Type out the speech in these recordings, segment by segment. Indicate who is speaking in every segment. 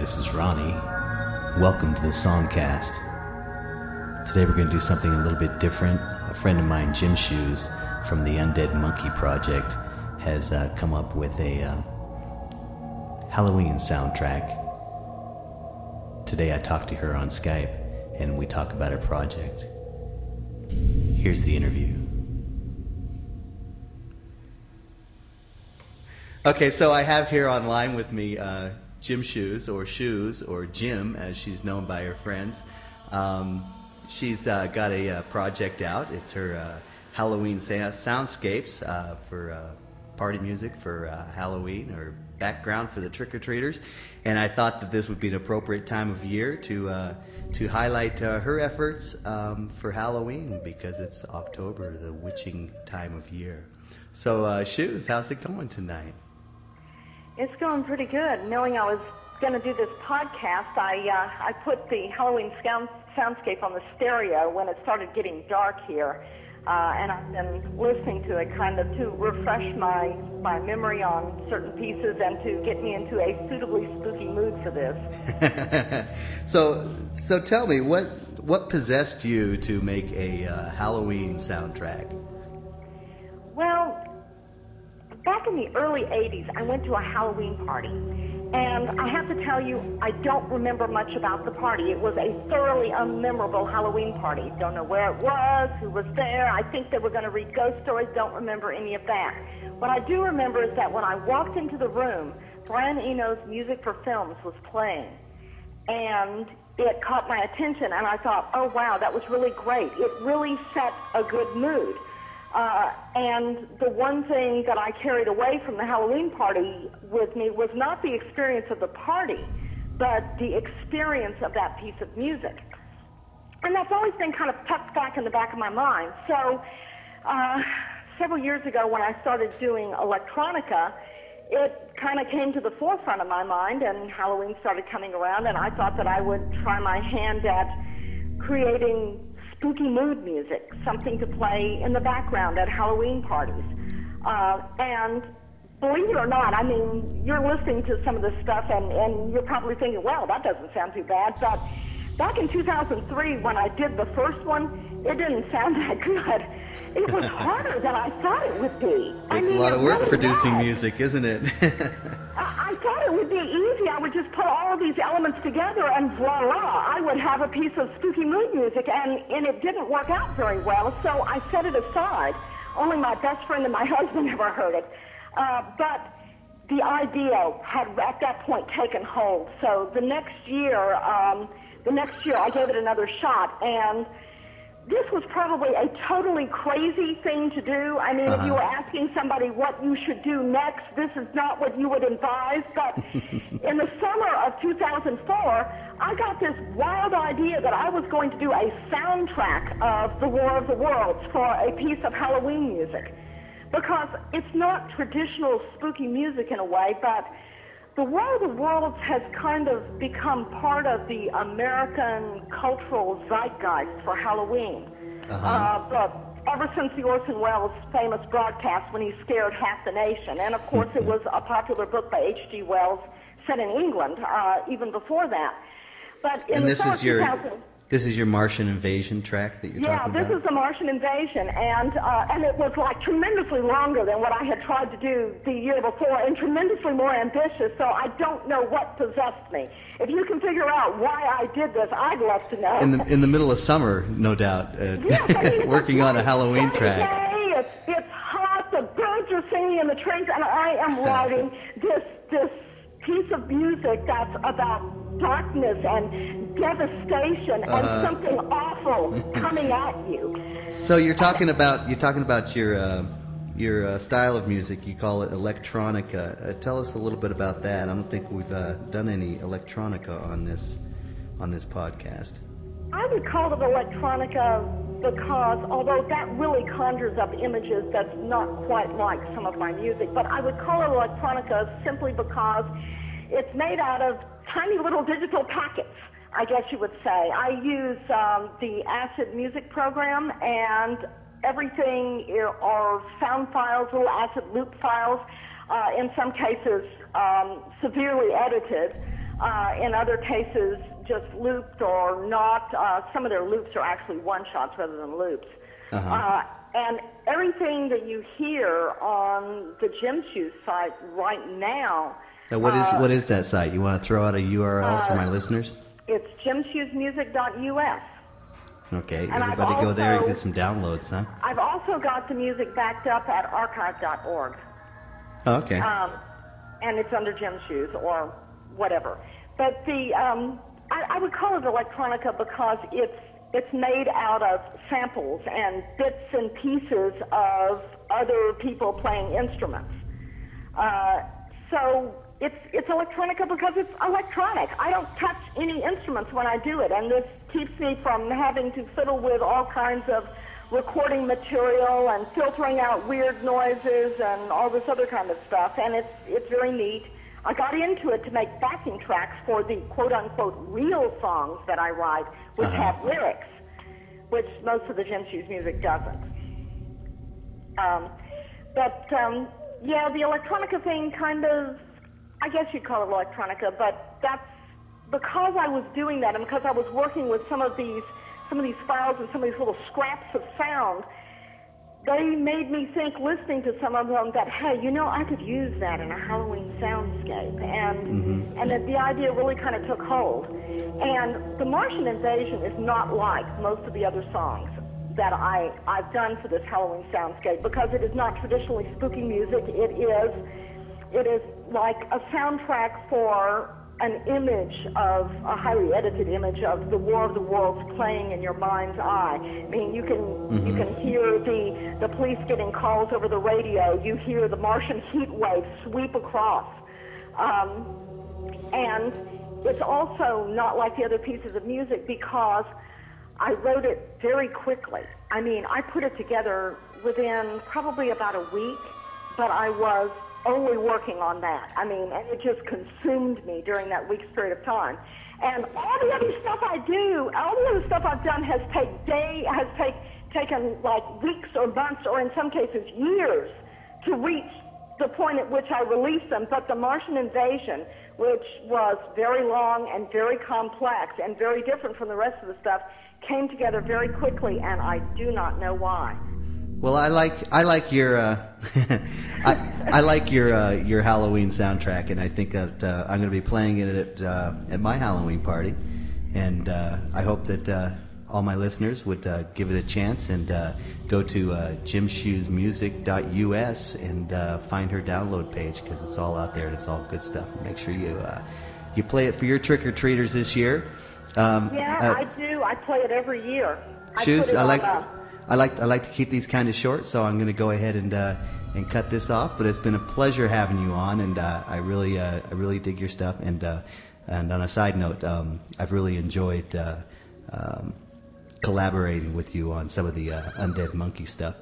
Speaker 1: this is Ronnie. Welcome to the Songcast. Today we're going to do something a little bit different. A friend of mine, Jim Shoes, from the Undead Monkey Project, has uh, come up with a uh, Halloween soundtrack. Today I talked to her on Skype and we talk about her project. Here's the interview. Okay, so I have here online with me uh, Jim Shoes, or Shoes, or Jim, as she's known by her friends. Um, she's uh, got a uh, project out. It's her uh, Halloween soundscapes uh, for uh, party music for Halloween, or background for the trick or treaters. And I thought that this would be an appropriate time of year to to highlight her efforts um, for Halloween because it's October, the witching time of year. So, Shoes, how's it going tonight?
Speaker 2: It's going pretty good. Knowing I was going to do this podcast, I uh, I put the Halloween sound, soundscape on the stereo when it started getting dark here, uh, and I've been listening to it kind of to refresh my my memory on certain pieces and to get me into a suitably spooky mood for this.
Speaker 1: so so tell me what what possessed you to make a uh, Halloween soundtrack?
Speaker 2: Back in the early 80s, I went to a Halloween party. And I have to tell you, I don't remember much about the party. It was a thoroughly unmemorable Halloween party. Don't know where it was, who was there. I think they were going to read ghost stories. Don't remember any of that. What I do remember is that when I walked into the room, Brian Eno's Music for Films was playing. And it caught my attention, and I thought, oh, wow, that was really great. It really set a good mood. Uh, and the one thing that I carried away from the Halloween party with me was not the experience of the party, but the experience of that piece of music. And that's always been kind of tucked back in the back of my mind. So, uh, several years ago when I started doing electronica, it kind of came to the forefront of my mind, and Halloween started coming around, and I thought that I would try my hand at creating spooky mood music, something to play in the background at Halloween parties. Uh, and believe it or not, I mean, you're listening to some of this stuff and, and you're probably thinking, well, that doesn't sound too bad. But back in 2003, when I did the first one, it didn't sound that good. It was harder than I thought it would be.
Speaker 1: It's I mean, a lot of work really producing was. music, isn't it?
Speaker 2: I, I thought it would be easy. I would just put all of these elements together and voila, I would have a piece of spooky mood music. And, and it didn't work out very well, so I set it aside. Only my best friend and my husband ever heard it. Uh, but the idea had at that point taken hold. So the next year, um, the next year I gave it another shot and this was probably a totally crazy thing to do. I mean, uh-huh. if you were asking somebody what you should do next, this is not what you would advise. But in the summer of 2004, I got this wild idea that I was going to do a soundtrack of The War of the Worlds for a piece of Halloween music. Because it's not traditional spooky music in a way, but the War of the Worlds has kind of become part of the American cultural zeitgeist for Halloween. Uh-huh. Uh, but ever since the Orson Welles famous broadcast when he scared half the nation, and of course it was a popular book by H.G. Wells set in England uh, even before that. But in
Speaker 1: and
Speaker 2: this
Speaker 1: is your this is your Martian invasion track that you're
Speaker 2: yeah,
Speaker 1: talking
Speaker 2: about? Yeah, this is the Martian invasion, and uh, and it was like tremendously longer than what I had tried to do the year before, and tremendously more ambitious. So I don't know what possessed me. If you can figure out why I did this, I'd love to know.
Speaker 1: In the in the middle of summer, no doubt, uh, yes, I mean, working on a Halloween track.
Speaker 2: Day, it's, it's hot. The birds are singing in the trees, and I am writing this this piece of music that's about darkness and devastation uh, and uh-huh. something awful coming at you.
Speaker 1: So you're talking about you're talking about your uh, your uh, style of music. You call it electronica. Uh, tell us a little bit about that. I don't think we've uh, done any electronica on this on this podcast.
Speaker 2: I would call it electronica because although that really conjures up images that's not quite like some of my music, but I would call it electronica simply because it's made out of tiny little digital packets, I guess you would say. I use um, the Acid Music program, and everything are sound files, little Acid loop files, uh, in some cases um, severely edited. Uh, in other cases, just looped or not. Uh, some of their loops are actually one shots rather than loops.
Speaker 1: Uh-huh.
Speaker 2: Uh, and everything that you hear on the Gym Shoes site right now.
Speaker 1: Now, what is
Speaker 2: uh,
Speaker 1: what is that site? You want to throw out a URL for my listeners?
Speaker 2: It's gymshoesmusic.us.
Speaker 1: Okay,
Speaker 2: I've
Speaker 1: everybody go there and get some downloads, huh?
Speaker 2: I've also got the music backed up at archive.org.
Speaker 1: Oh, okay.
Speaker 2: um, and it's under gym shoes or whatever. But the um, I, I would call it electronica because it's it's made out of samples and bits and pieces of other people playing instruments. Uh, so it's it's electronica because it's electronic. I don't touch any instruments when I do it, and this keeps me from having to fiddle with all kinds of recording material and filtering out weird noises and all this other kind of stuff. And it's it's very neat. I got into it to make backing tracks for the quote unquote real songs that I write, which
Speaker 1: Uh-huh.
Speaker 2: have lyrics, which most of the Shoes music doesn't. Um, but um, yeah, the electronica thing kind of, I guess you'd call it electronica, but that's because I was doing that and because I was working with some of these some of these files and some of these little scraps of sound. They made me think, listening to some of them, that hey, you know, I could use that in a Halloween soundscape, and mm-hmm. and that the idea really kind of took hold. And the Martian Invasion is not like most of the other songs that I I've done for this Halloween soundscape because it is not traditionally spooky music. It is it is like a soundtrack for an image of a highly edited image of the War of the Worlds playing in your mind's eye. I mean, you can you can hear the the police getting calls over the radio. You hear the Martian heat wave sweep across. Um, and it's also not like the other pieces of music because I wrote it very quickly. I mean, I put it together within probably about a week, but I was only working on that. I mean, and it just consumed me during that week's period of time. And all the other stuff I do, all the other stuff I've done has take day has take taken like weeks or months or in some cases years to reach the point at which I released them. But the Martian invasion, which was very long and very complex and very different from the rest of the stuff, came together very quickly, and I do not know why.
Speaker 1: Well, I like I like your uh, I, I like your uh, your Halloween soundtrack, and I think that uh, I'm going to be playing it at uh, at my Halloween party, and uh, I hope that uh, all my listeners would uh, give it a chance and uh, go to uh, jimshoesmusic.us and uh, find her download page because it's all out there and it's all good stuff. Make sure you uh, you play it for your trick or treaters this year. Um,
Speaker 2: Yeah, I do. I play it every year. I
Speaker 1: shoes. I
Speaker 2: on
Speaker 1: like I like I like to keep these kind of short, so I'm going to go ahead and uh, and cut this off. But it's been a pleasure having you on, and uh, I really uh, I really dig your stuff. And uh, and on a side note, um, I've really enjoyed uh, um, collaborating with you on some of the uh, undead monkey stuff.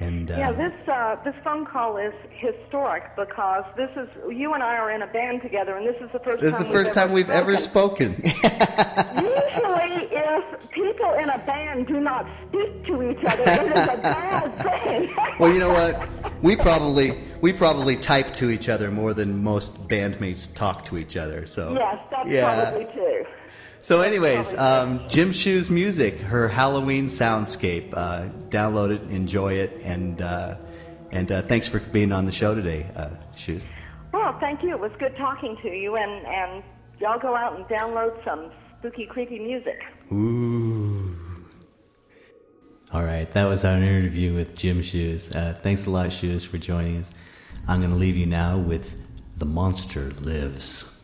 Speaker 1: And uh,
Speaker 2: Yeah, this uh, this phone call is historic because this is you and I are in a band together, and this is the first
Speaker 1: this is the first time we've ever
Speaker 2: spoken.
Speaker 1: spoken.
Speaker 2: Usually, if people in a band do not speak to each other, it is a bad thing.
Speaker 1: well, you know what? We probably we probably type to each other more than most bandmates talk to each other. So
Speaker 2: yes, that's
Speaker 1: yeah.
Speaker 2: probably true.
Speaker 1: So, anyways, um, Jim Shoes Music, her Halloween soundscape. Uh, download it, enjoy it, and uh, and uh, thanks for being on the show today, uh, Shoes.
Speaker 2: Well, thank you. It was good talking to you, and and y'all go out and download some spooky, creepy music.
Speaker 1: Ooh. All right, that was our interview with Jim Shoes. Uh, thanks a lot, Shoes, for joining us. I'm going to leave you now with "The Monster Lives."